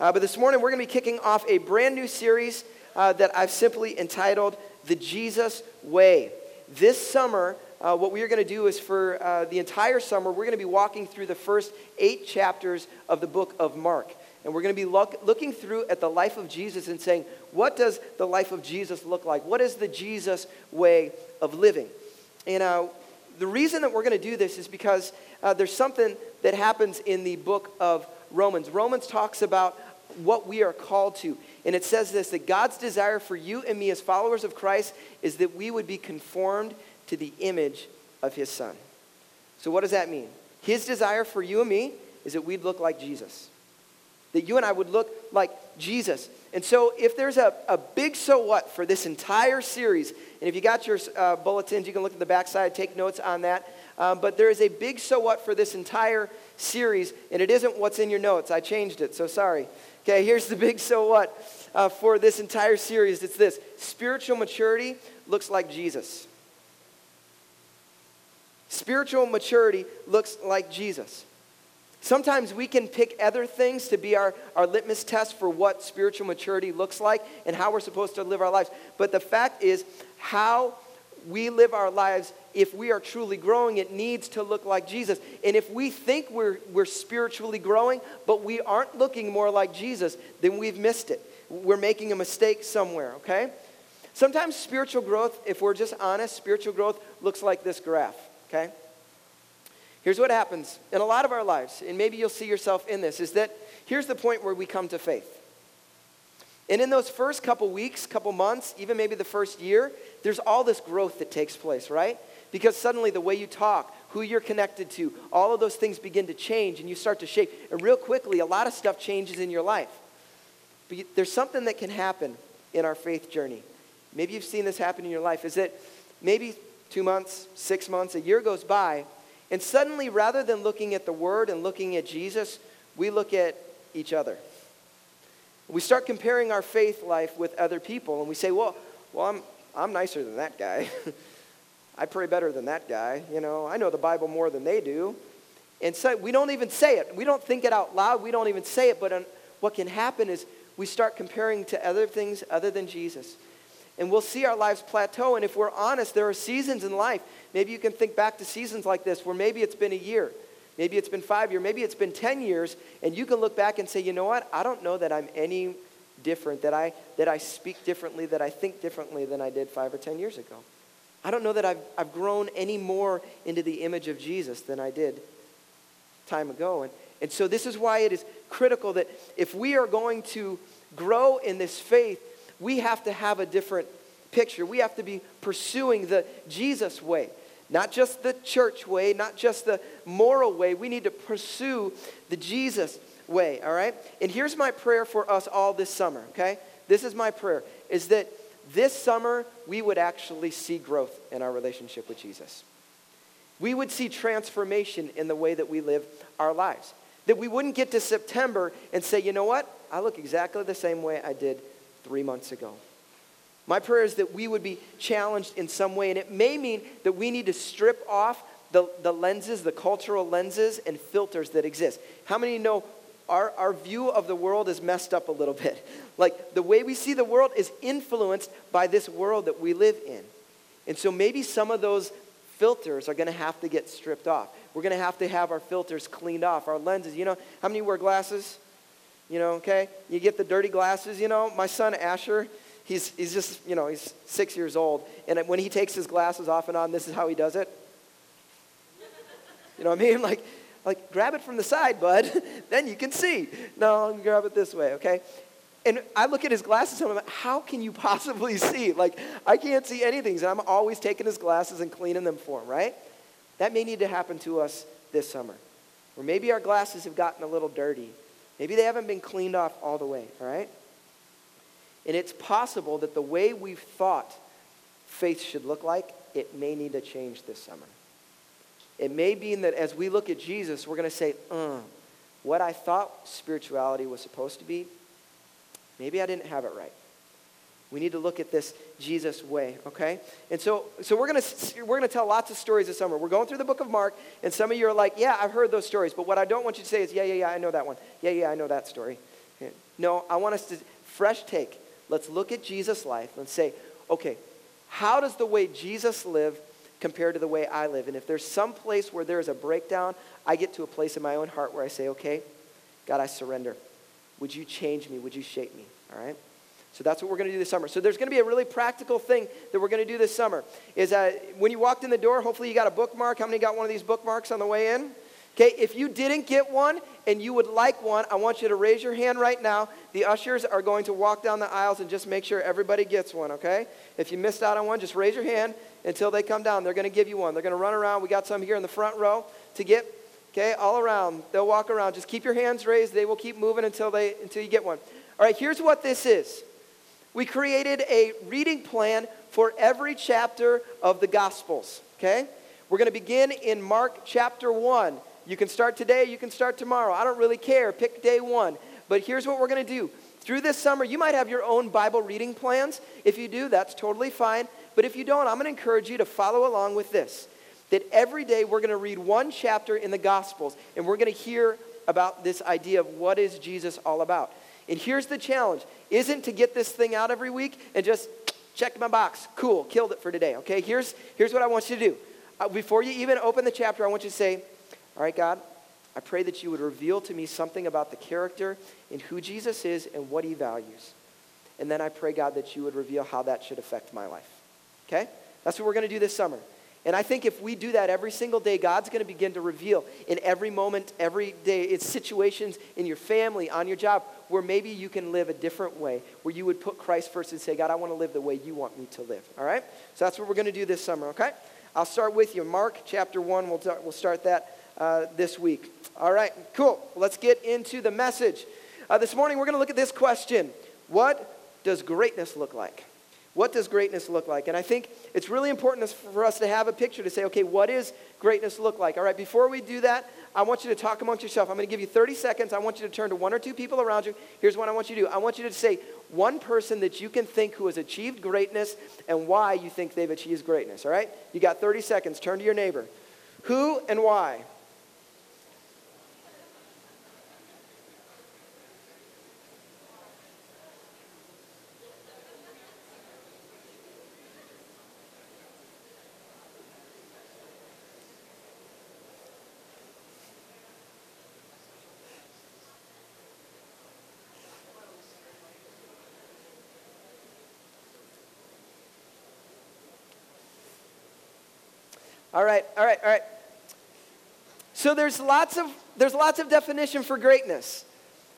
Uh, but this morning, we're going to be kicking off a brand new series uh, that I've simply entitled The Jesus Way. This summer, uh, what we are going to do is for uh, the entire summer, we're going to be walking through the first eight chapters of the book of Mark. And we're going to be look, looking through at the life of Jesus and saying, what does the life of Jesus look like? What is the Jesus way of living? And uh, the reason that we're going to do this is because uh, there's something that happens in the book of Romans. Romans talks about what we are called to. And it says this that God's desire for you and me as followers of Christ is that we would be conformed to the image of his son. So, what does that mean? His desire for you and me is that we'd look like Jesus. That you and I would look like Jesus. And so, if there's a, a big so what for this entire series, and if you got your uh, bulletins, you can look at the backside, take notes on that. Um, but there is a big so what for this entire series, and it isn't what's in your notes. I changed it, so sorry. Okay, here's the big so what uh, for this entire series it's this spiritual maturity looks like Jesus. Spiritual maturity looks like Jesus. Sometimes we can pick other things to be our, our litmus test for what spiritual maturity looks like and how we're supposed to live our lives. But the fact is, how we live our lives, if we are truly growing, it needs to look like Jesus. And if we think we're, we're spiritually growing, but we aren't looking more like Jesus, then we've missed it. We're making a mistake somewhere, okay? Sometimes spiritual growth, if we're just honest, spiritual growth looks like this graph, okay? Here's what happens in a lot of our lives, and maybe you'll see yourself in this, is that here's the point where we come to faith. And in those first couple weeks, couple months, even maybe the first year, there's all this growth that takes place, right? Because suddenly the way you talk, who you're connected to, all of those things begin to change and you start to shape. And real quickly, a lot of stuff changes in your life. But there's something that can happen in our faith journey. Maybe you've seen this happen in your life. Is that maybe two months, six months, a year goes by, and suddenly rather than looking at the Word and looking at Jesus, we look at each other. We start comparing our faith life with other people, and we say, well, well I'm, I'm nicer than that guy. I pray better than that guy. You know, I know the Bible more than they do. And so we don't even say it. We don't think it out loud. We don't even say it. But what can happen is we start comparing to other things other than Jesus. And we'll see our lives plateau. And if we're honest, there are seasons in life. Maybe you can think back to seasons like this where maybe it's been a year Maybe it's been five years, maybe it's been 10 years, and you can look back and say, you know what? I don't know that I'm any different, that I, that I speak differently, that I think differently than I did five or 10 years ago. I don't know that I've, I've grown any more into the image of Jesus than I did time ago. And, and so, this is why it is critical that if we are going to grow in this faith, we have to have a different picture. We have to be pursuing the Jesus way. Not just the church way, not just the moral way. We need to pursue the Jesus way, all right? And here's my prayer for us all this summer, okay? This is my prayer is that this summer we would actually see growth in our relationship with Jesus. We would see transformation in the way that we live our lives. That we wouldn't get to September and say, you know what? I look exactly the same way I did three months ago. My prayer is that we would be challenged in some way, and it may mean that we need to strip off the, the lenses, the cultural lenses and filters that exist. How many know our, our view of the world is messed up a little bit? Like the way we see the world is influenced by this world that we live in. And so maybe some of those filters are going to have to get stripped off. We're going to have to have our filters cleaned off, our lenses. You know, how many wear glasses? You know, okay? You get the dirty glasses, you know. My son Asher, he's, he's just, you know, he's six years old. And when he takes his glasses off and on, this is how he does it. You know what I mean? Like, like grab it from the side, bud. then you can see. No, grab it this way, okay? And I look at his glasses and I'm like, how can you possibly see? Like, I can't see anything. And I'm always taking his glasses and cleaning them for him, right? That may need to happen to us this summer. Or maybe our glasses have gotten a little dirty. Maybe they haven't been cleaned off all the way, all right? And it's possible that the way we've thought faith should look like, it may need to change this summer. It may be that as we look at Jesus, we're going to say, uh, what I thought spirituality was supposed to be, maybe I didn't have it right. We need to look at this Jesus way, okay? And so, so we're going to we're going to tell lots of stories this summer. We're going through the book of Mark, and some of you are like, yeah, I've heard those stories, but what I don't want you to say is, yeah, yeah, yeah, I know that one. Yeah, yeah, I know that story. No, I want us to, fresh take. Let's look at Jesus' life and say, okay, how does the way Jesus lived compared to the way I live? And if there's some place where there is a breakdown, I get to a place in my own heart where I say, okay, God, I surrender. Would you change me? Would you shape me? All right? So that's what we're going to do this summer. So there's going to be a really practical thing that we're going to do this summer. Is uh, when you walked in the door, hopefully you got a bookmark. How many got one of these bookmarks on the way in? Okay, if you didn't get one and you would like one, I want you to raise your hand right now. The ushers are going to walk down the aisles and just make sure everybody gets one, okay? If you missed out on one, just raise your hand until they come down. They're going to give you one. They're going to run around. We got some here in the front row to get, okay, all around. They'll walk around. Just keep your hands raised. They will keep moving until, they, until you get one. All right, here's what this is we created a reading plan for every chapter of the Gospels, okay? We're going to begin in Mark chapter 1. You can start today, you can start tomorrow. I don't really care. Pick day one. But here's what we're going to do. Through this summer, you might have your own Bible reading plans. If you do, that's totally fine. But if you don't, I'm going to encourage you to follow along with this. That every day we're going to read one chapter in the Gospels, and we're going to hear about this idea of what is Jesus all about. And here's the challenge isn't to get this thing out every week and just check my box. Cool, killed it for today. Okay, here's, here's what I want you to do. Uh, before you even open the chapter, I want you to say, All right, God, I pray that you would reveal to me something about the character and who Jesus is and what he values. And then I pray, God, that you would reveal how that should affect my life. Okay? That's what we're going to do this summer. And I think if we do that every single day, God's going to begin to reveal in every moment, every day, it's situations in your family, on your job, where maybe you can live a different way, where you would put Christ first and say, God, I want to live the way you want me to live. All right? So that's what we're going to do this summer, okay? I'll start with you. Mark chapter 1, we'll, talk, we'll start that uh, this week. All right, cool. Let's get into the message. Uh, this morning, we're going to look at this question What does greatness look like? What does greatness look like? And I think it's really important for us to have a picture to say, okay, what does greatness look like? All right, before we do that, I want you to talk amongst yourself. I'm going to give you 30 seconds. I want you to turn to one or two people around you. Here's what I want you to do I want you to say one person that you can think who has achieved greatness and why you think they've achieved greatness. All right? You got 30 seconds. Turn to your neighbor. Who and why? All right, all right, all right. So there's lots of there's lots of definition for greatness.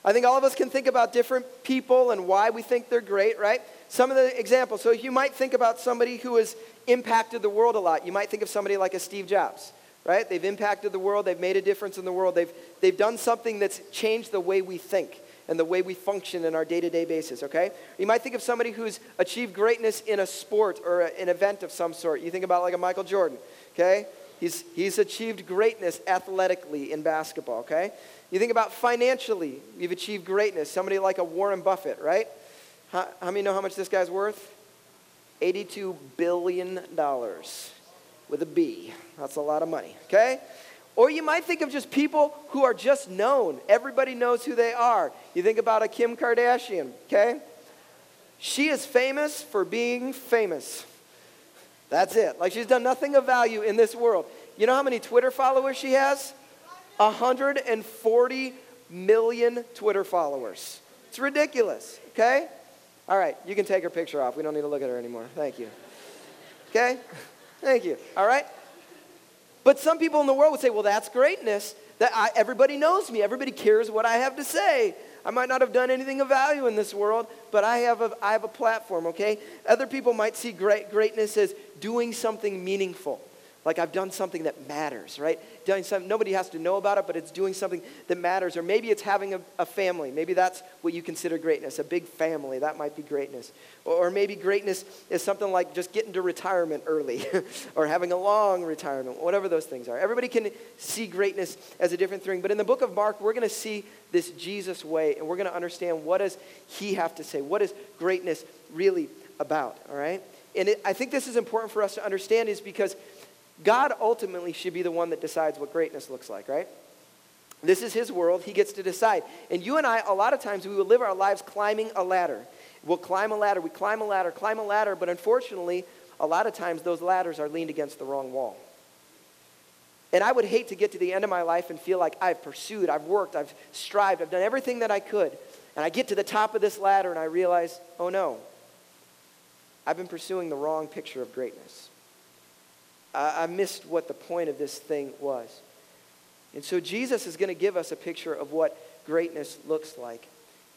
I think all of us can think about different people and why we think they're great, right? Some of the examples. So you might think about somebody who has impacted the world a lot. You might think of somebody like a Steve Jobs, right? They've impacted the world, they've made a difference in the world, they've, they've done something that's changed the way we think and the way we function in our day to day basis, okay? You might think of somebody who's achieved greatness in a sport or a, an event of some sort. You think about like a Michael Jordan okay? He's, he's achieved greatness athletically in basketball, okay? You think about financially, you've achieved greatness. Somebody like a Warren Buffett, right? How, how many know how much this guy's worth? $82 billion with a B. That's a lot of money, okay? Or you might think of just people who are just known. Everybody knows who they are. You think about a Kim Kardashian, okay? She is famous for being famous. That's it. Like she's done nothing of value in this world. You know how many Twitter followers she has? 140 million Twitter followers. It's ridiculous, okay? All right, you can take her picture off. We don't need to look at her anymore. Thank you. Okay? Thank you. All right? But some people in the world would say, well, that's greatness. That I, everybody knows me. Everybody cares what I have to say. I might not have done anything of value in this world, but I have a, I have a platform, okay? Other people might see great, greatness as doing something meaningful. Like I've done something that matters, right? Doing something, nobody has to know about it, but it's doing something that matters. Or maybe it's having a, a family. Maybe that's what you consider greatness, a big family. That might be greatness. Or, or maybe greatness is something like just getting to retirement early or having a long retirement, whatever those things are. Everybody can see greatness as a different thing. But in the book of Mark, we're going to see this Jesus way, and we're going to understand what does he have to say? What is greatness really about, all right? And it, I think this is important for us to understand is because God ultimately should be the one that decides what greatness looks like, right? This is his world. He gets to decide. And you and I, a lot of times, we will live our lives climbing a ladder. We'll climb a ladder, we climb a ladder, climb a ladder, but unfortunately, a lot of times those ladders are leaned against the wrong wall. And I would hate to get to the end of my life and feel like I've pursued, I've worked, I've strived, I've done everything that I could. And I get to the top of this ladder and I realize, oh no, I've been pursuing the wrong picture of greatness. I, I missed what the point of this thing was. And so Jesus is going to give us a picture of what greatness looks like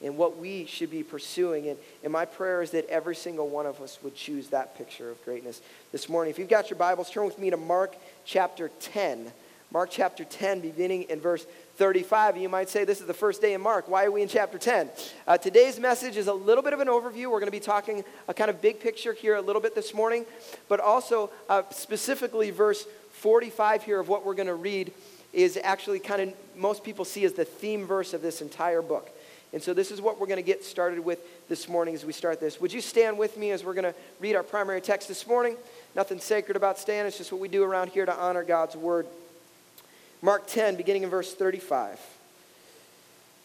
and what we should be pursuing. And, and my prayer is that every single one of us would choose that picture of greatness this morning. If you've got your Bibles, turn with me to Mark chapter 10. Mark chapter 10, beginning in verse 35. You might say this is the first day in Mark. Why are we in chapter 10? Uh, today's message is a little bit of an overview. We're going to be talking a kind of big picture here a little bit this morning, but also uh, specifically verse 45 here of what we're going to read is actually kind of most people see as the theme verse of this entire book. And so this is what we're going to get started with this morning as we start this. Would you stand with me as we're going to read our primary text this morning? Nothing sacred about standing, it's just what we do around here to honor God's word. Mark 10, beginning in verse 35,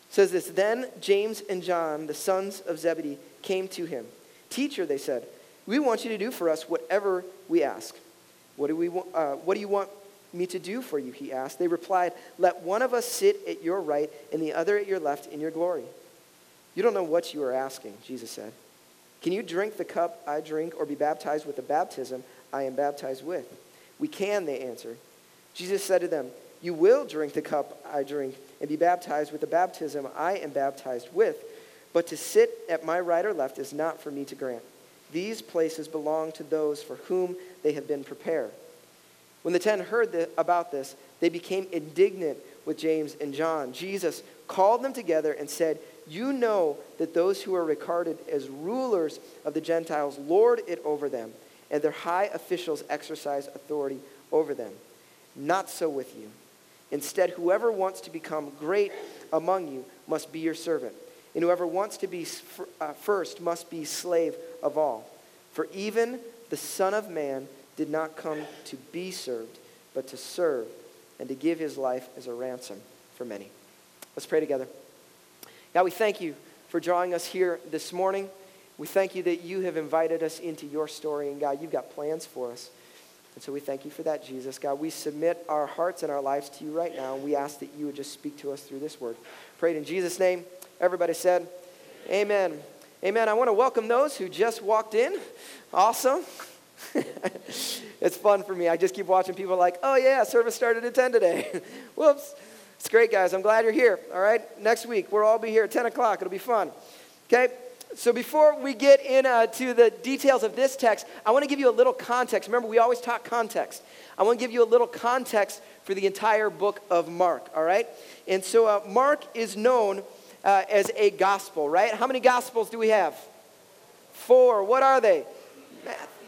says this Then James and John, the sons of Zebedee, came to him. Teacher, they said, we want you to do for us whatever we ask. What do, we, uh, what do you want me to do for you? He asked. They replied, Let one of us sit at your right and the other at your left in your glory. You don't know what you are asking, Jesus said. Can you drink the cup I drink or be baptized with the baptism I am baptized with? We can, they answered. Jesus said to them, You will drink the cup I drink and be baptized with the baptism I am baptized with, but to sit at my right or left is not for me to grant. These places belong to those for whom they have been prepared. When the ten heard the, about this, they became indignant with James and John. Jesus called them together and said, You know that those who are regarded as rulers of the Gentiles lord it over them, and their high officials exercise authority over them. Not so with you. Instead, whoever wants to become great among you must be your servant, and whoever wants to be uh, first must be slave of all. For even the Son of Man did not come to be served, but to serve and to give his life as a ransom for many. Let's pray together. God, we thank you for drawing us here this morning. We thank you that you have invited us into your story, and God, you've got plans for us. And so we thank you for that, Jesus. God, we submit our hearts and our lives to you right now, and we ask that you would just speak to us through this word. Prayed in Jesus' name. Everybody said, Amen. Amen. I want to welcome those who just walked in. Awesome. it's fun for me. I just keep watching people like, oh, yeah, service started at 10 today. Whoops. It's great, guys. I'm glad you're here. All right. Next week, we'll all be here at 10 o'clock. It'll be fun. Okay. So before we get into uh, the details of this text, I want to give you a little context. Remember, we always talk context. I want to give you a little context for the entire book of Mark, all right? And so uh, Mark is known uh, as a gospel, right? How many gospels do we have? Four. What are they? Matthew,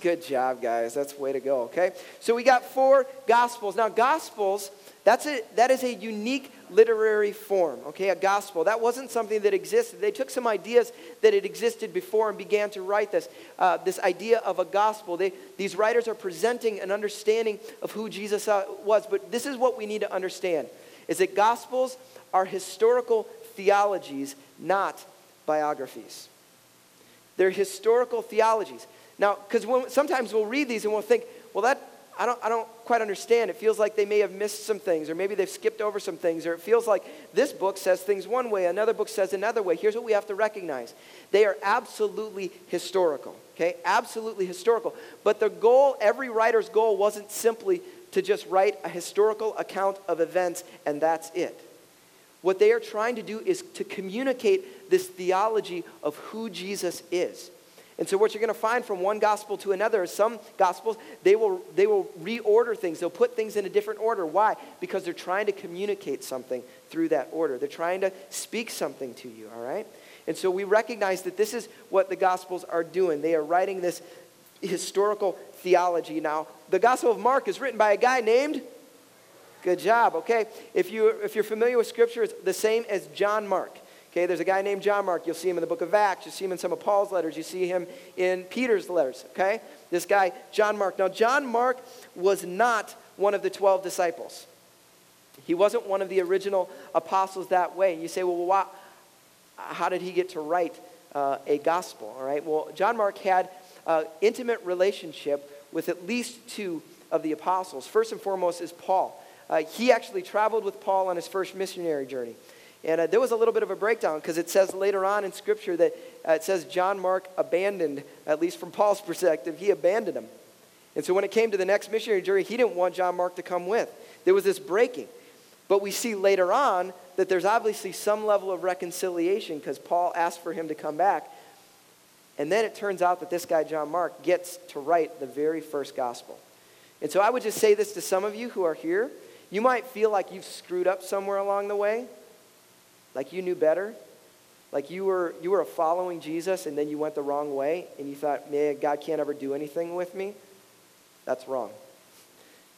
Good job, guys. That's way to go, okay? So we got four gospels. Now, gospels, that's a, that is a unique literary form, okay? A gospel. That wasn't something that existed. They took some ideas that had existed before and began to write this. Uh, this idea of a gospel. They, these writers are presenting an understanding of who Jesus uh, was. But this is what we need to understand, is that gospels are historical theologies, not biographies. They're historical theologies. Now, because sometimes we'll read these and we'll think, well, that, I don't, I don't quite understand. It feels like they may have missed some things, or maybe they've skipped over some things, or it feels like this book says things one way, another book says another way. Here's what we have to recognize they are absolutely historical, okay? Absolutely historical. But the goal, every writer's goal, wasn't simply to just write a historical account of events and that's it. What they are trying to do is to communicate this theology of who Jesus is. And so what you're going to find from one gospel to another is some gospels, they will, they will reorder things. They'll put things in a different order. Why? Because they're trying to communicate something through that order. They're trying to speak something to you, all right? And so we recognize that this is what the gospels are doing. They are writing this historical theology. Now, the gospel of Mark is written by a guy named Good job, okay? If, you, if you're familiar with scripture, it's the same as John Mark. Okay, there's a guy named John Mark. You'll see him in the book of Acts. You see him in some of Paul's letters. You see him in Peter's letters. Okay, this guy, John Mark. Now, John Mark was not one of the 12 disciples. He wasn't one of the original apostles that way. You say, well, why, how did he get to write uh, a gospel? All right. Well, John Mark had an intimate relationship with at least two of the apostles. First and foremost is Paul. Uh, he actually traveled with Paul on his first missionary journey. And uh, there was a little bit of a breakdown because it says later on in Scripture that uh, it says John Mark abandoned, at least from Paul's perspective, he abandoned him. And so when it came to the next missionary journey, he didn't want John Mark to come with. There was this breaking. But we see later on that there's obviously some level of reconciliation because Paul asked for him to come back. And then it turns out that this guy, John Mark, gets to write the very first gospel. And so I would just say this to some of you who are here. You might feel like you've screwed up somewhere along the way, like you knew better, like you were, you were following Jesus and then you went the wrong way and you thought, man, God can't ever do anything with me. That's wrong.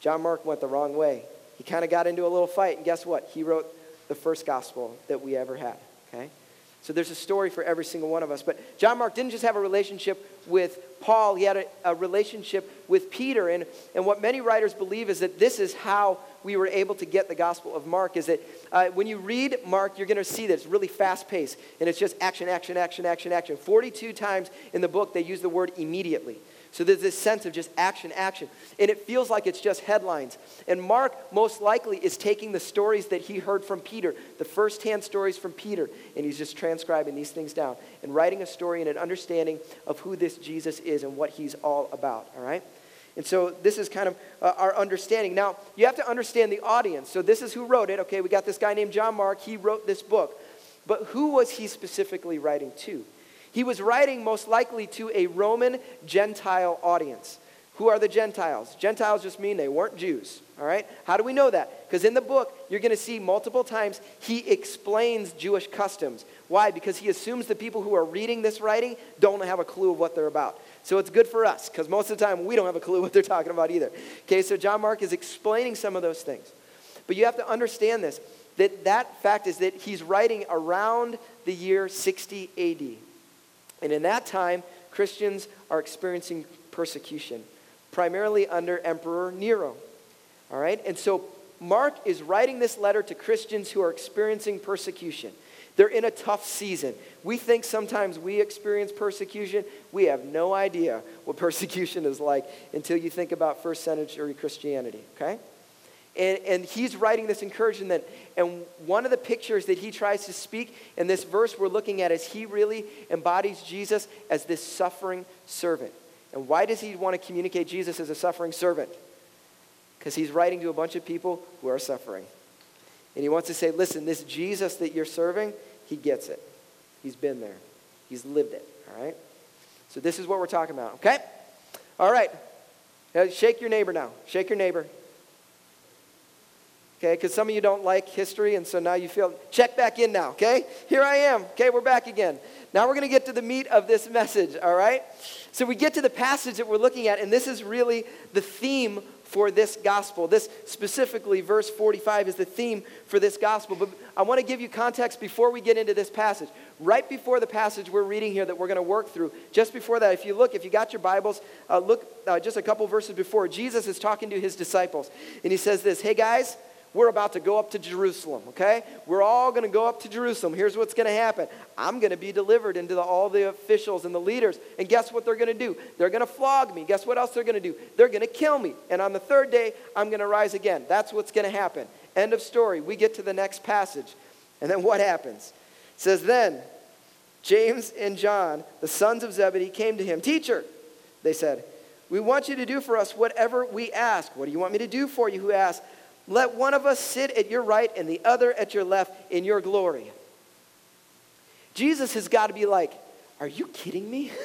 John Mark went the wrong way. He kind of got into a little fight, and guess what? He wrote the first gospel that we ever had, okay? So there's a story for every single one of us. But John Mark didn't just have a relationship with Paul, he had a, a, relationship with Peter. And, and what many writers believe is that this is how we were able to get the Gospel of Mark. Is that uh, when you read Mark, you're going to see that it's really fast paced. And it's just action, action, action, action, action. 42 times in the book, they use the word immediately. So there's this sense of just action, action. And it feels like it's just headlines. And Mark, most likely, is taking the stories that he heard from Peter, the firsthand stories from Peter, and he's just transcribing these things down and writing a story and an understanding of who this Jesus is and what he's all about, all right? And so this is kind of uh, our understanding. Now, you have to understand the audience. So this is who wrote it. Okay, we got this guy named John Mark. He wrote this book. But who was he specifically writing to? He was writing most likely to a Roman Gentile audience. Who are the Gentiles? Gentiles just mean they weren't Jews, all right? How do we know that? Because in the book, you're going to see multiple times he explains Jewish customs. Why? Because he assumes the people who are reading this writing don't have a clue of what they're about. So it's good for us, because most of the time we don't have a clue what they're talking about either. Okay, so John Mark is explaining some of those things. But you have to understand this that that fact is that he's writing around the year 60 AD. And in that time, Christians are experiencing persecution, primarily under Emperor Nero. All right? And so Mark is writing this letter to Christians who are experiencing persecution. They're in a tough season. We think sometimes we experience persecution. We have no idea what persecution is like until you think about first century Christianity, okay? And, and he's writing this encouragement. And one of the pictures that he tries to speak in this verse we're looking at is he really embodies Jesus as this suffering servant. And why does he want to communicate Jesus as a suffering servant? Because he's writing to a bunch of people who are suffering. And he wants to say, listen, this Jesus that you're serving, he gets it. He's been there, he's lived it. All right? So this is what we're talking about, okay? All right. Now, shake your neighbor now. Shake your neighbor okay? Because some of you don't like history, and so now you feel, check back in now, okay? Here I am, okay? We're back again. Now we're going to get to the meat of this message, all right? So we get to the passage that we're looking at, and this is really the theme for this gospel. This specifically, verse 45, is the theme for this gospel. But I want to give you context before we get into this passage. Right before the passage we're reading here that we're going to work through, just before that, if you look, if you got your Bibles, uh, look uh, just a couple verses before. Jesus is talking to his disciples, and he says this Hey guys, we're about to go up to Jerusalem, okay? We're all going to go up to Jerusalem. Here's what's going to happen I'm going to be delivered into the, all the officials and the leaders. And guess what they're going to do? They're going to flog me. Guess what else they're going to do? They're going to kill me. And on the third day, I'm going to rise again. That's what's going to happen. End of story. We get to the next passage. And then what happens? It says, Then James and John, the sons of Zebedee, came to him. Teacher, they said, we want you to do for us whatever we ask. What do you want me to do for you? Who asked? Let one of us sit at your right and the other at your left in your glory. Jesus has got to be like, Are you kidding me?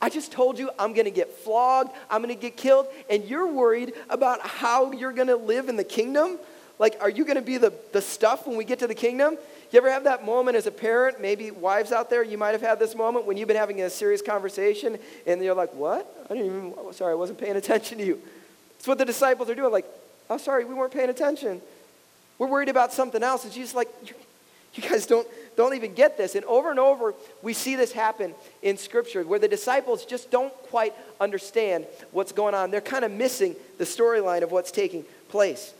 I just told you I'm going to get flogged, I'm going to get killed, and you're worried about how you're going to live in the kingdom? Like, are you going to be the, the stuff when we get to the kingdom? You ever have that moment as a parent? Maybe wives out there, you might have had this moment when you've been having a serious conversation and you're like, What? I didn't even, sorry, I wasn't paying attention to you. It's what the disciples are doing. Like, Oh, sorry, we weren't paying attention. We're worried about something else. And Jesus like, you, guys don't, don't even get this. And over and over, we see this happen in Scripture where the disciples just don't quite understand what's going on. They're kind of missing the storyline of what's taking place.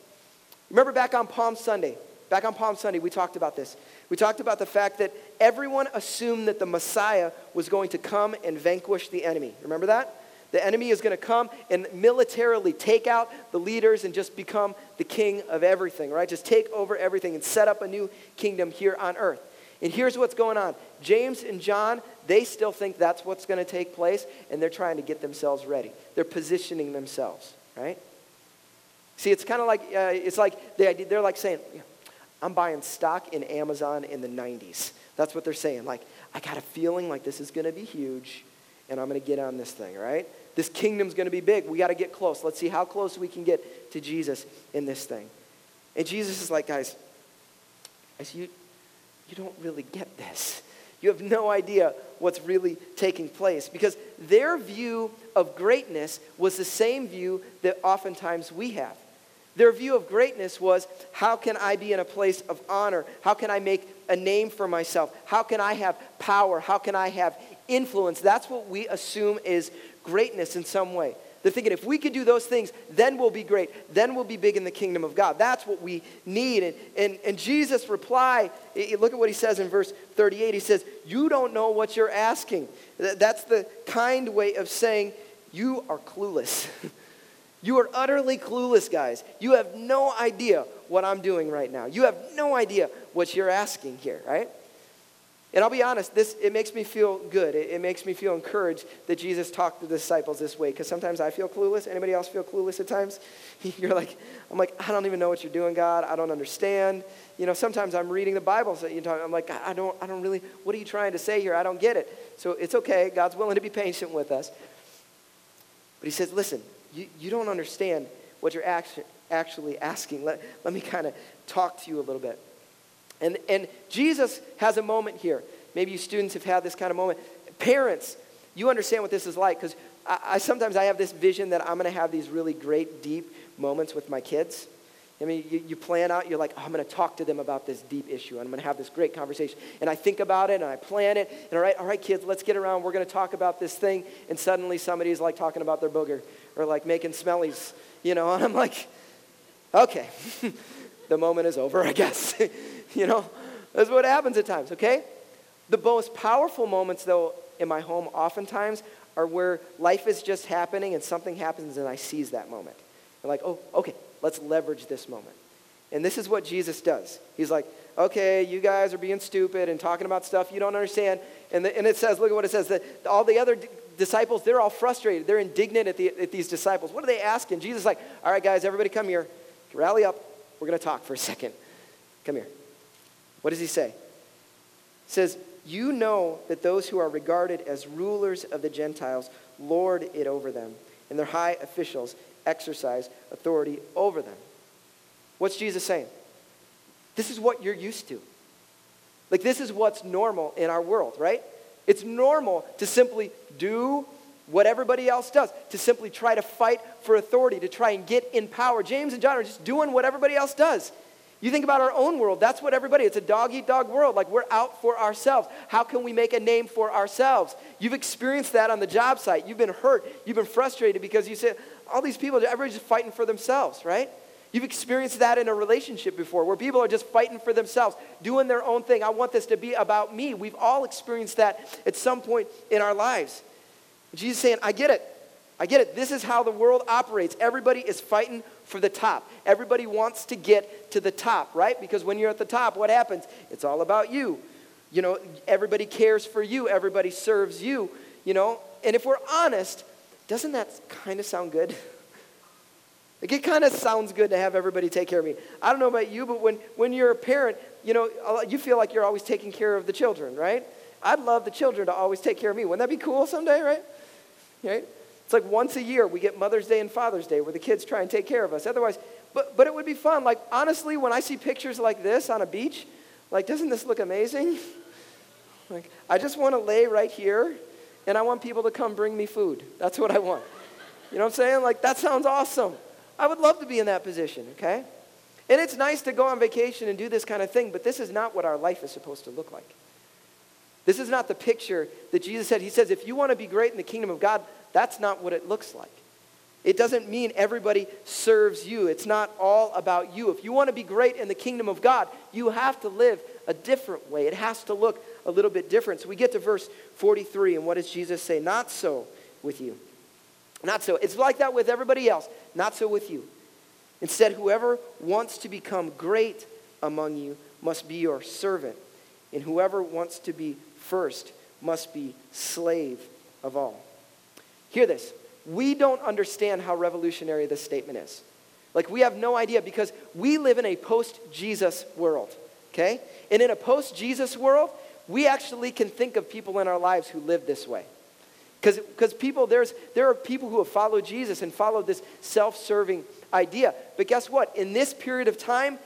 Remember back on Palm Sunday, back on Palm Sunday, we talked about this. We talked about the fact that everyone assumed that the Messiah was going to come and vanquish the enemy. Remember that? The enemy is going to come and militarily take out the leaders and just become the king of everything, right? Just take over everything and set up a new kingdom here on earth. And here's what's going on James and John, they still think that's what's going to take place, and they're trying to get themselves ready. They're positioning themselves, right? See, it's kind of like, uh, it's like they, they're like saying, I'm buying stock in Amazon in the 90s. That's what they're saying. Like, I got a feeling like this is going to be huge, and I'm going to get on this thing, right? This kingdom's going to be big. We got to get close. Let's see how close we can get to Jesus in this thing. And Jesus is like, guys, guys you, you don't really get this. You have no idea what's really taking place because their view of greatness was the same view that oftentimes we have. Their view of greatness was how can I be in a place of honor? How can I make a name for myself? How can I have power? How can I have influence? That's what we assume is greatness in some way. They're thinking if we could do those things, then we'll be great. Then we'll be big in the kingdom of God. That's what we need. And, and, and Jesus' reply, look at what he says in verse 38. He says, You don't know what you're asking. That's the kind way of saying, You are clueless. You are utterly clueless, guys. You have no idea what I'm doing right now. You have no idea what you're asking here, right? And I'll be honest, this it makes me feel good. It, it makes me feel encouraged that Jesus talked to the disciples this way. Because sometimes I feel clueless. Anybody else feel clueless at times? You're like, I'm like, I don't even know what you're doing, God. I don't understand. You know, sometimes I'm reading the Bible, so you know, I'm like, I don't, I don't really. What are you trying to say here? I don't get it. So it's okay. God's willing to be patient with us. But He says, listen, you, you don't understand what you're actually asking. Let, let me kind of talk to you a little bit. And, and Jesus has a moment here. Maybe you students have had this kind of moment. Parents, you understand what this is like because I, I, sometimes I have this vision that I'm going to have these really great, deep moments with my kids. I mean, you, you plan out, you're like, oh, I'm going to talk to them about this deep issue, and I'm going to have this great conversation. And I think about it, and I plan it, and all right, all right, kids, let's get around. We're going to talk about this thing. And suddenly somebody's like talking about their booger or like making smellies, you know, and I'm like, okay, the moment is over, I guess. you know, that's what happens at times, okay? The most powerful moments, though, in my home oftentimes are where life is just happening and something happens and I seize that moment. I'm like, oh, okay, Let's leverage this moment. And this is what Jesus does. He's like, okay, you guys are being stupid and talking about stuff you don't understand. And, the, and it says, look at what it says, that all the other d- disciples, they're all frustrated. They're indignant at, the, at these disciples. What are they asking? Jesus is like, all right, guys, everybody come here. Rally up. We're going to talk for a second. Come here. What does he say? He says, You know that those who are regarded as rulers of the Gentiles lord it over them, and their high officials exercise authority over them. What's Jesus saying? This is what you're used to. Like, this is what's normal in our world, right? It's normal to simply do what everybody else does, to simply try to fight for authority, to try and get in power. James and John are just doing what everybody else does. You think about our own world, that's what everybody, it's a dog eat dog world. Like we're out for ourselves. How can we make a name for ourselves? You've experienced that on the job site. You've been hurt. You've been frustrated because you said, all these people, everybody's just fighting for themselves, right? You've experienced that in a relationship before where people are just fighting for themselves, doing their own thing. I want this to be about me. We've all experienced that at some point in our lives. Jesus saying, I get it. I get it. This is how the world operates. Everybody is fighting for the top. Everybody wants to get to the top, right? Because when you're at the top, what happens? It's all about you. You know, everybody cares for you, everybody serves you, you know. And if we're honest, doesn't that kind of sound good? Like it kind of sounds good to have everybody take care of me. I don't know about you, but when, when you're a parent, you know, you feel like you're always taking care of the children, right? I'd love the children to always take care of me. Wouldn't that be cool someday, right? Right? It's like once a year we get Mother's Day and Father's Day where the kids try and take care of us. Otherwise, but, but it would be fun. Like, honestly, when I see pictures like this on a beach, like, doesn't this look amazing? Like, I just want to lay right here and I want people to come bring me food. That's what I want. You know what I'm saying? Like, that sounds awesome. I would love to be in that position, okay? And it's nice to go on vacation and do this kind of thing, but this is not what our life is supposed to look like. This is not the picture that Jesus said. He says, if you want to be great in the kingdom of God, that's not what it looks like. It doesn't mean everybody serves you. It's not all about you. If you want to be great in the kingdom of God, you have to live a different way. It has to look a little bit different. So we get to verse 43, and what does Jesus say? Not so with you. Not so. It's like that with everybody else. Not so with you. Instead, whoever wants to become great among you must be your servant, and whoever wants to be first must be slave of all. Hear this. We don't understand how revolutionary this statement is. Like, we have no idea because we live in a post Jesus world, okay? And in a post Jesus world, we actually can think of people in our lives who live this way. Because people, there's, there are people who have followed Jesus and followed this self serving idea. But guess what? In this period of time,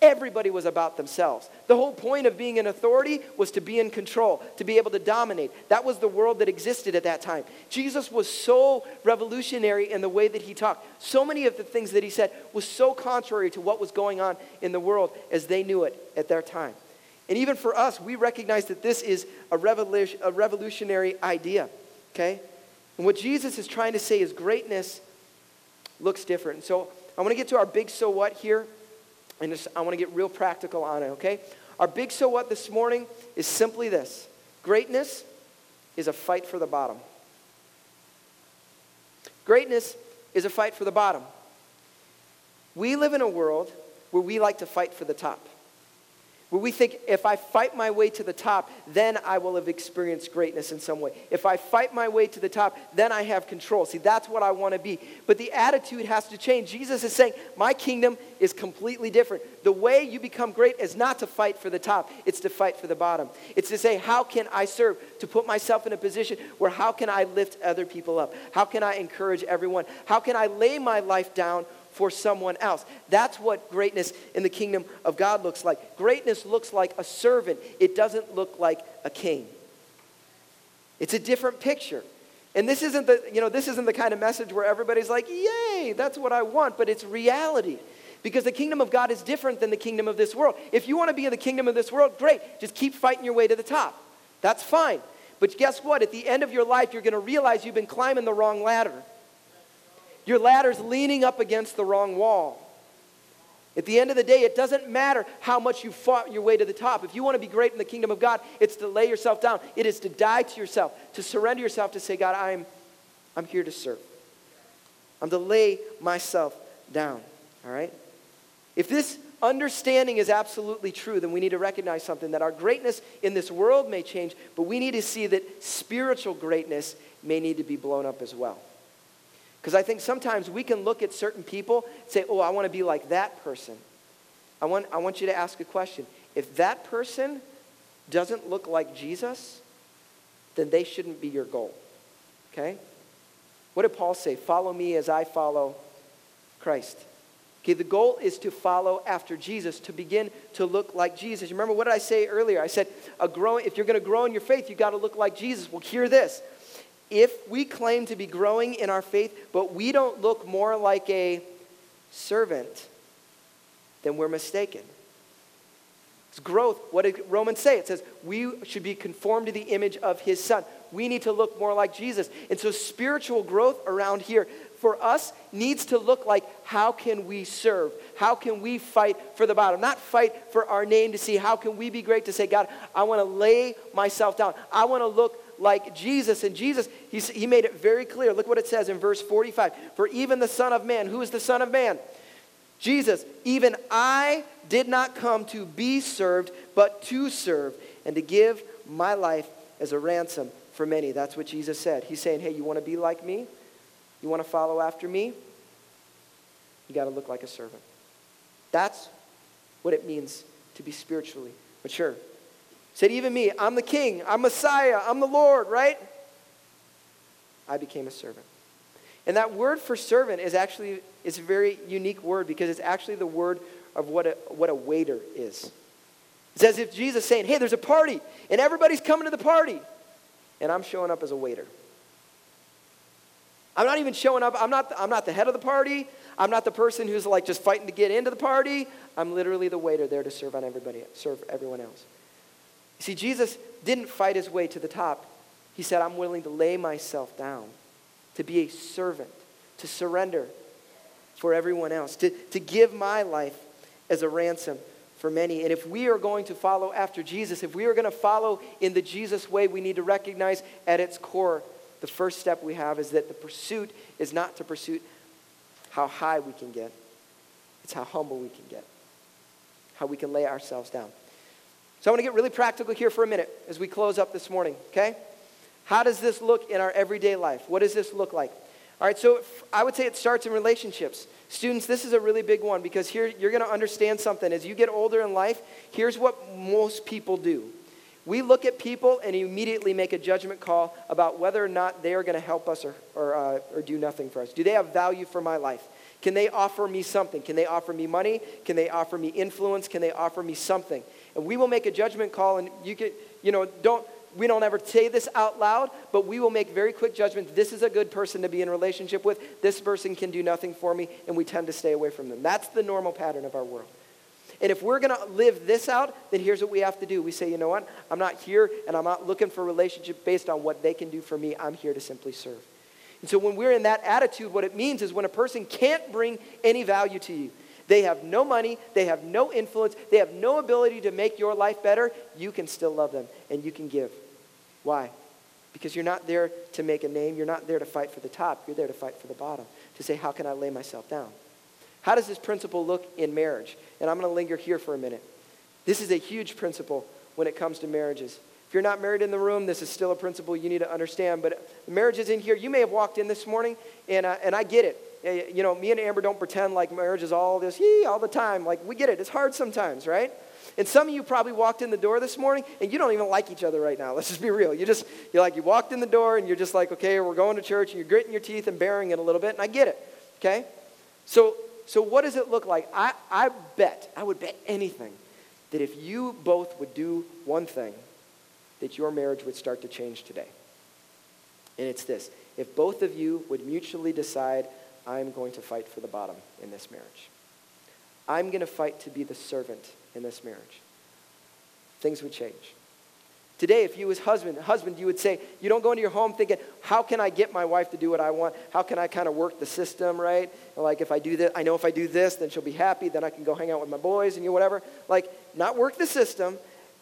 Everybody was about themselves. The whole point of being an authority was to be in control, to be able to dominate. That was the world that existed at that time. Jesus was so revolutionary in the way that he talked. So many of the things that he said was so contrary to what was going on in the world as they knew it at their time. And even for us, we recognize that this is a, revolution, a revolutionary idea, okay? And what Jesus is trying to say is greatness looks different. So I want to get to our big so what here and just, I want to get real practical on it, okay? Our big so what this morning is simply this greatness is a fight for the bottom. Greatness is a fight for the bottom. We live in a world where we like to fight for the top. Where we think if I fight my way to the top, then I will have experienced greatness in some way. If I fight my way to the top, then I have control. See, that's what I want to be. But the attitude has to change. Jesus is saying, My kingdom is completely different. The way you become great is not to fight for the top, it's to fight for the bottom. It's to say, How can I serve? To put myself in a position where how can I lift other people up? How can I encourage everyone? How can I lay my life down for someone else. That's what greatness in the kingdom of God looks like. Greatness looks like a servant, it doesn't look like a king. It's a different picture. And this isn't the, you know, this isn't the kind of message where everybody's like, "Yay, that's what I want," but it's reality. Because the kingdom of God is different than the kingdom of this world. If you want to be in the kingdom of this world, great. Just keep fighting your way to the top. That's fine. But guess what? At the end of your life, you're going to realize you've been climbing the wrong ladder. Your ladder's leaning up against the wrong wall. At the end of the day, it doesn't matter how much you fought your way to the top. If you want to be great in the kingdom of God, it's to lay yourself down. It is to die to yourself, to surrender yourself, to say, God, I'm, I'm here to serve. I'm to lay myself down. All right? If this understanding is absolutely true, then we need to recognize something that our greatness in this world may change, but we need to see that spiritual greatness may need to be blown up as well. Because I think sometimes we can look at certain people and say, oh, I want to be like that person. I want, I want you to ask a question. If that person doesn't look like Jesus, then they shouldn't be your goal. Okay? What did Paul say? Follow me as I follow Christ. Okay, the goal is to follow after Jesus, to begin to look like Jesus. Remember what did I say earlier? I said, a growing, if you're going to grow in your faith, you've got to look like Jesus. Well, hear this. If we claim to be growing in our faith, but we don't look more like a servant, then we're mistaken. It's growth. What did Romans say? It says we should be conformed to the image of his son. We need to look more like Jesus. And so spiritual growth around here for us needs to look like how can we serve? How can we fight for the bottom? Not fight for our name to see how can we be great to say, God, I want to lay myself down. I want to look like Jesus. And Jesus, he, he made it very clear. Look what it says in verse 45. For even the Son of Man, who is the Son of Man? Jesus, even I did not come to be served, but to serve and to give my life as a ransom for many. That's what Jesus said. He's saying, hey, you want to be like me? You want to follow after me? You got to look like a servant. That's what it means to be spiritually mature. Said, even me, I'm the king, I'm Messiah, I'm the Lord, right? I became a servant. And that word for servant is actually it's a very unique word because it's actually the word of what a, what a waiter is. It's as if Jesus saying, hey, there's a party, and everybody's coming to the party. And I'm showing up as a waiter. I'm not even showing up. I'm not, I'm not the head of the party. I'm not the person who's like just fighting to get into the party. I'm literally the waiter there to serve on everybody, serve everyone else. You see, Jesus didn't fight his way to the top. He said, I'm willing to lay myself down, to be a servant, to surrender for everyone else, to, to give my life as a ransom for many. And if we are going to follow after Jesus, if we are going to follow in the Jesus way, we need to recognize at its core the first step we have is that the pursuit is not to pursue how high we can get, it's how humble we can get, how we can lay ourselves down. So I want to get really practical here for a minute as we close up this morning, okay? How does this look in our everyday life? What does this look like? All right, so I would say it starts in relationships. Students, this is a really big one because here you're going to understand something. As you get older in life, here's what most people do we look at people and immediately make a judgment call about whether or not they are going to help us or, or, uh, or do nothing for us. Do they have value for my life? Can they offer me something? Can they offer me money? Can they offer me influence? Can they offer me something? And we will make a judgment call, and you can, you know, don't, we don't ever say this out loud, but we will make very quick judgments. This is a good person to be in relationship with. This person can do nothing for me, and we tend to stay away from them. That's the normal pattern of our world. And if we're going to live this out, then here's what we have to do. We say, you know what? I'm not here and I'm not looking for a relationship based on what they can do for me. I'm here to simply serve. And so when we're in that attitude, what it means is when a person can't bring any value to you, they have no money, they have no influence, they have no ability to make your life better, you can still love them and you can give. Why? Because you're not there to make a name, you're not there to fight for the top, you're there to fight for the bottom, to say, how can I lay myself down? How does this principle look in marriage? And I'm going to linger here for a minute. This is a huge principle when it comes to marriages. If you're not married in the room, this is still a principle you need to understand. But marriage is in here. You may have walked in this morning, and, uh, and I get it. You know, me and Amber don't pretend like marriage is all this, yee, all the time. Like, we get it. It's hard sometimes, right? And some of you probably walked in the door this morning and you don't even like each other right now. Let's just be real. You just, you're like, you walked in the door and you're just like, okay, we're going to church and you're gritting your teeth and bearing it a little bit, and I get it, okay? So so, what does it look like? I, I bet, I would bet anything, that if you both would do one thing, that your marriage would start to change today. And it's this if both of you would mutually decide, I'm going to fight for the bottom in this marriage, I'm going to fight to be the servant in this marriage, things would change. Today, if you as husband, husband, you would say, you don't go into your home thinking, how can I get my wife to do what I want? How can I kind of work the system, right? Like if I do this, I know if I do this, then she'll be happy, then I can go hang out with my boys and you whatever. Like, not work the system.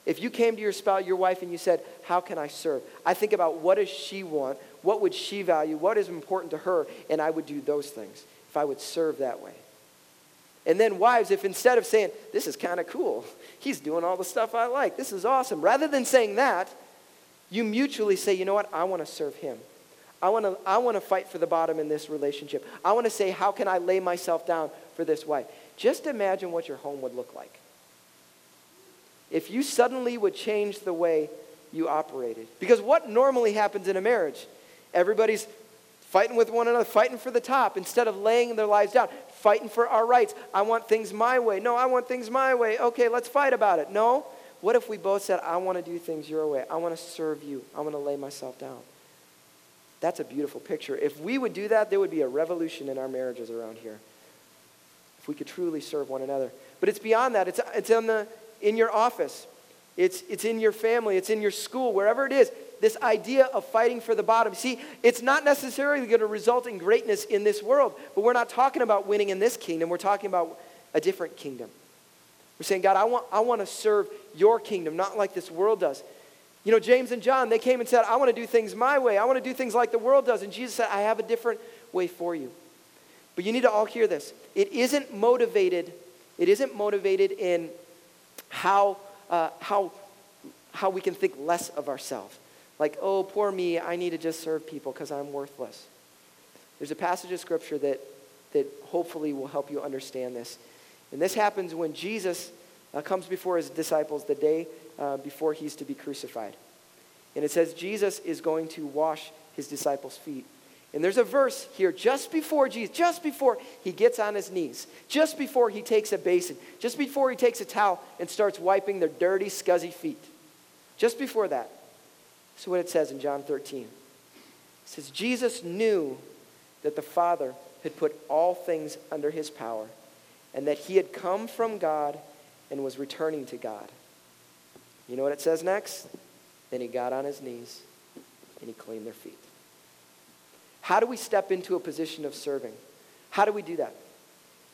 If you came to your spouse, your wife, and you said, how can I serve? I think about what does she want? What would she value? What is important to her? And I would do those things if I would serve that way. And then, wives, if instead of saying, This is kind of cool, he's doing all the stuff I like, this is awesome, rather than saying that, you mutually say, You know what? I want to serve him. I want to I want to fight for the bottom in this relationship. I want to say, How can I lay myself down for this wife? Just imagine what your home would look like. If you suddenly would change the way you operated. Because what normally happens in a marriage? Everybody's fighting with one another, fighting for the top instead of laying their lives down fighting for our rights. I want things my way. No, I want things my way. Okay, let's fight about it. No. What if we both said, I want to do things your way? I want to serve you. I want to lay myself down. That's a beautiful picture. If we would do that, there would be a revolution in our marriages around here. If we could truly serve one another. But it's beyond that. It's, it's in, the, in your office. It's, it's in your family. It's in your school, wherever it is this idea of fighting for the bottom. See, it's not necessarily going to result in greatness in this world, but we're not talking about winning in this kingdom. We're talking about a different kingdom. We're saying, God, I want, I want to serve your kingdom, not like this world does. You know, James and John, they came and said, I want to do things my way. I want to do things like the world does. And Jesus said, I have a different way for you. But you need to all hear this. It isn't motivated, it isn't motivated in how, uh, how, how we can think less of ourselves. Like, oh, poor me, I need to just serve people because I'm worthless. There's a passage of scripture that, that hopefully will help you understand this. And this happens when Jesus uh, comes before his disciples the day uh, before he's to be crucified. And it says Jesus is going to wash his disciples' feet. And there's a verse here just before Jesus, just before he gets on his knees, just before he takes a basin, just before he takes a towel and starts wiping their dirty, scuzzy feet. Just before that. Is what it says in John 13. It says, Jesus knew that the Father had put all things under his power and that he had come from God and was returning to God. You know what it says next? Then he got on his knees and he cleaned their feet. How do we step into a position of serving? How do we do that?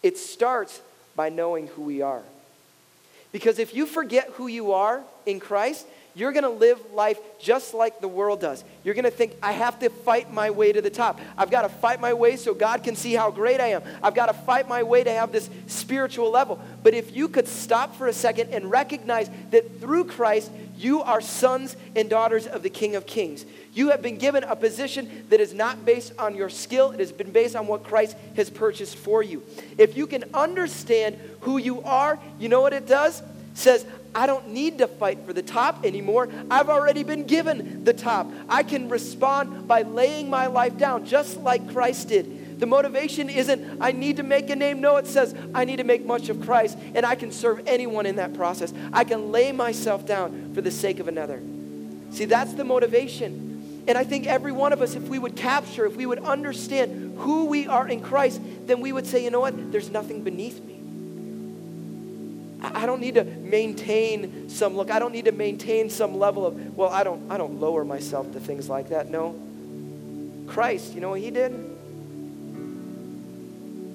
It starts by knowing who we are. Because if you forget who you are in Christ, you're going to live life just like the world does. You're going to think, I have to fight my way to the top. I've got to fight my way so God can see how great I am. I've got to fight my way to have this spiritual level. But if you could stop for a second and recognize that through Christ, you are sons and daughters of the King of Kings. You have been given a position that is not based on your skill, it has been based on what Christ has purchased for you. If you can understand who you are, you know what it does? Says, I don't need to fight for the top anymore. I've already been given the top. I can respond by laying my life down, just like Christ did. The motivation isn't, I need to make a name. No, it says, I need to make much of Christ, and I can serve anyone in that process. I can lay myself down for the sake of another. See, that's the motivation. And I think every one of us, if we would capture, if we would understand who we are in Christ, then we would say, you know what? There's nothing beneath me. I don't need to maintain some look. I don't need to maintain some level of, well, I don't, I don't lower myself to things like that. No. Christ, you know what he did?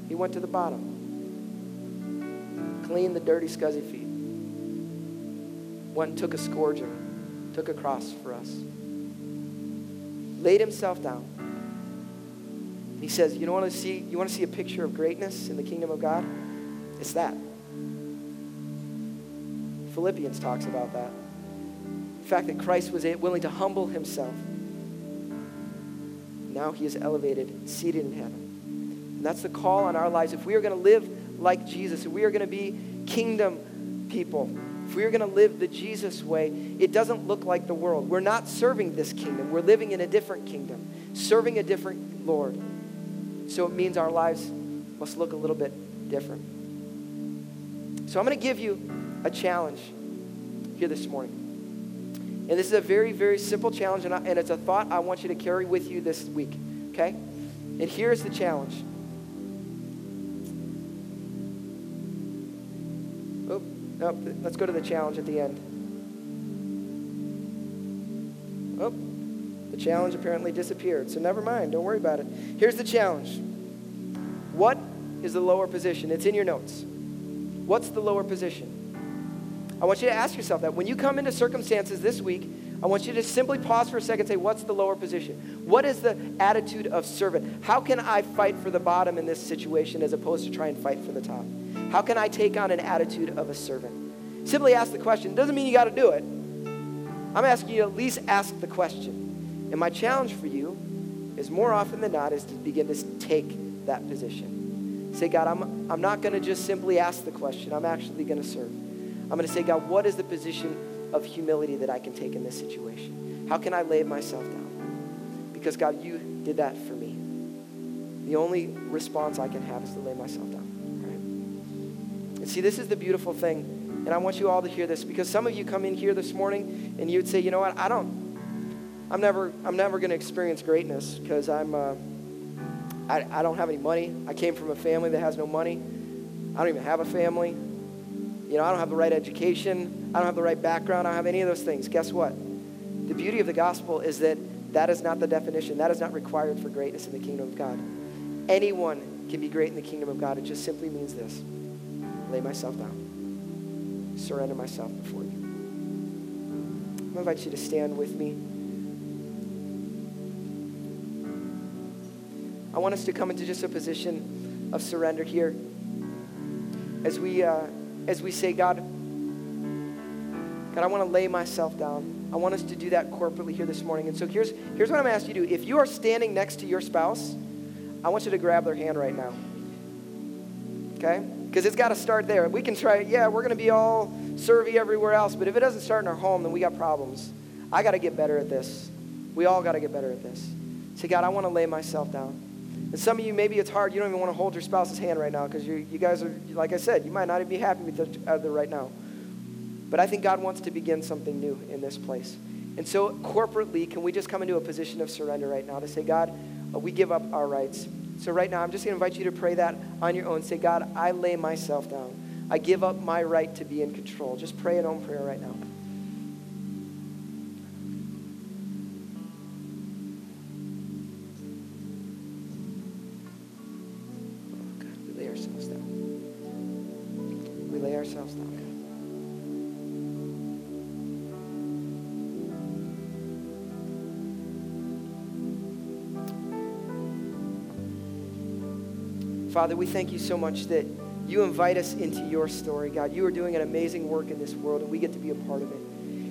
He went to the bottom, cleaned the dirty, scuzzy feet, went and took a scourging, took a cross for us, laid himself down. He says, you want to see, you want to see a picture of greatness in the kingdom of God? It's that. Philippians talks about that. The fact that Christ was willing to humble himself. Now he is elevated, seated in heaven. And that's the call on our lives. If we are going to live like Jesus, if we are going to be kingdom people, if we are going to live the Jesus way, it doesn't look like the world. We're not serving this kingdom. We're living in a different kingdom, serving a different Lord. So it means our lives must look a little bit different. So I'm going to give you a challenge here this morning. And this is a very, very simple challenge, and, I, and it's a thought I want you to carry with you this week, okay? And here's the challenge. Oh, no, let's go to the challenge at the end. Oh, the challenge apparently disappeared, so never mind, don't worry about it. Here's the challenge What is the lower position? It's in your notes. What's the lower position? I want you to ask yourself that. When you come into circumstances this week, I want you to simply pause for a second and say, What's the lower position? What is the attitude of servant? How can I fight for the bottom in this situation as opposed to try and fight for the top? How can I take on an attitude of a servant? Simply ask the question. Doesn't mean you got to do it. I'm asking you at least ask the question. And my challenge for you is more often than not is to begin to take that position. Say, God, I'm, I'm not going to just simply ask the question. I'm actually going to serve. I'm going to say, God, what is the position of humility that I can take in this situation? How can I lay myself down? Because, God, you did that for me. The only response I can have is to lay myself down. Right? And see, this is the beautiful thing. And I want you all to hear this because some of you come in here this morning and you'd say, you know what, I don't, I'm never, I'm never going to experience greatness because I'm, uh, I, I don't have any money. I came from a family that has no money. I don't even have a family. You know, I don't have the right education. I don't have the right background. I don't have any of those things. Guess what? The beauty of the gospel is that that is not the definition. That is not required for greatness in the kingdom of God. Anyone can be great in the kingdom of God. It just simply means this lay myself down, surrender myself before you. I'm going to invite you to stand with me. I want us to come into just a position of surrender here as we. Uh, as we say, God, God, I want to lay myself down. I want us to do that corporately here this morning. And so here's, here's what I'm asking you to do. If you are standing next to your spouse, I want you to grab their hand right now. Okay? Because it's got to start there. We can try, yeah, we're going to be all servy everywhere else, but if it doesn't start in our home, then we got problems. I got to get better at this. We all got to get better at this. Say, God, I want to lay myself down. And some of you, maybe it's hard. You don't even want to hold your spouse's hand right now because you, you guys are, like I said, you might not even be happy with each other right now. But I think God wants to begin something new in this place. And so, corporately, can we just come into a position of surrender right now to say, God, uh, we give up our rights. So, right now, I'm just going to invite you to pray that on your own. Say, God, I lay myself down. I give up my right to be in control. Just pray an own prayer right now. Father, we thank you so much that you invite us into your story, God. You are doing an amazing work in this world, and we get to be a part of it.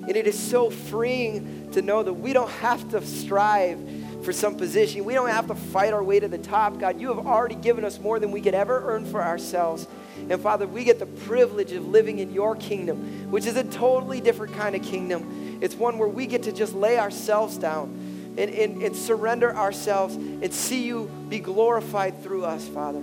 And it is so freeing to know that we don't have to strive for some position. We don't have to fight our way to the top. God, you have already given us more than we could ever earn for ourselves. And Father, we get the privilege of living in your kingdom, which is a totally different kind of kingdom. It's one where we get to just lay ourselves down and, and, and surrender ourselves and see you be glorified through us, Father.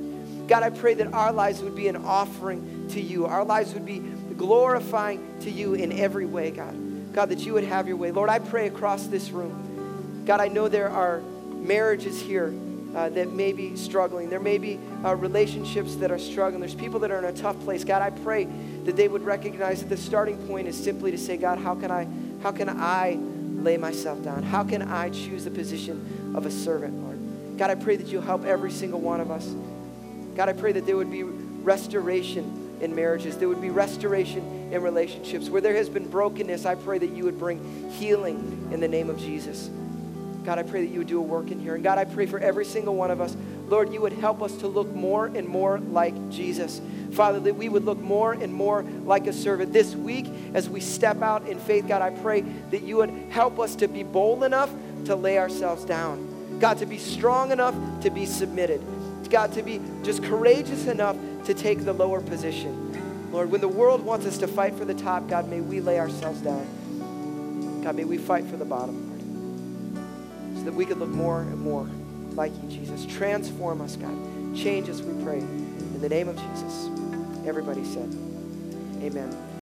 God, I pray that our lives would be an offering to you. Our lives would be glorifying to you in every way, God. God, that you would have your way. Lord, I pray across this room. God, I know there are marriages here uh, that may be struggling. There may be uh, relationships that are struggling. There's people that are in a tough place. God, I pray that they would recognize that the starting point is simply to say, God, how can I, how can I lay myself down? How can I choose the position of a servant, Lord? God, I pray that you'll help every single one of us. God, I pray that there would be restoration in marriages. There would be restoration in relationships. Where there has been brokenness, I pray that you would bring healing in the name of Jesus. God, I pray that you would do a work in here. And God, I pray for every single one of us. Lord, you would help us to look more and more like Jesus. Father, that we would look more and more like a servant. This week, as we step out in faith, God, I pray that you would help us to be bold enough to lay ourselves down. God, to be strong enough to be submitted. God, to be just courageous enough to take the lower position. Lord, when the world wants us to fight for the top, God, may we lay ourselves down. God, may we fight for the bottom Lord, so that we could look more and more like you, Jesus. Transform us, God. Change us, we pray. In the name of Jesus. Everybody said, Amen.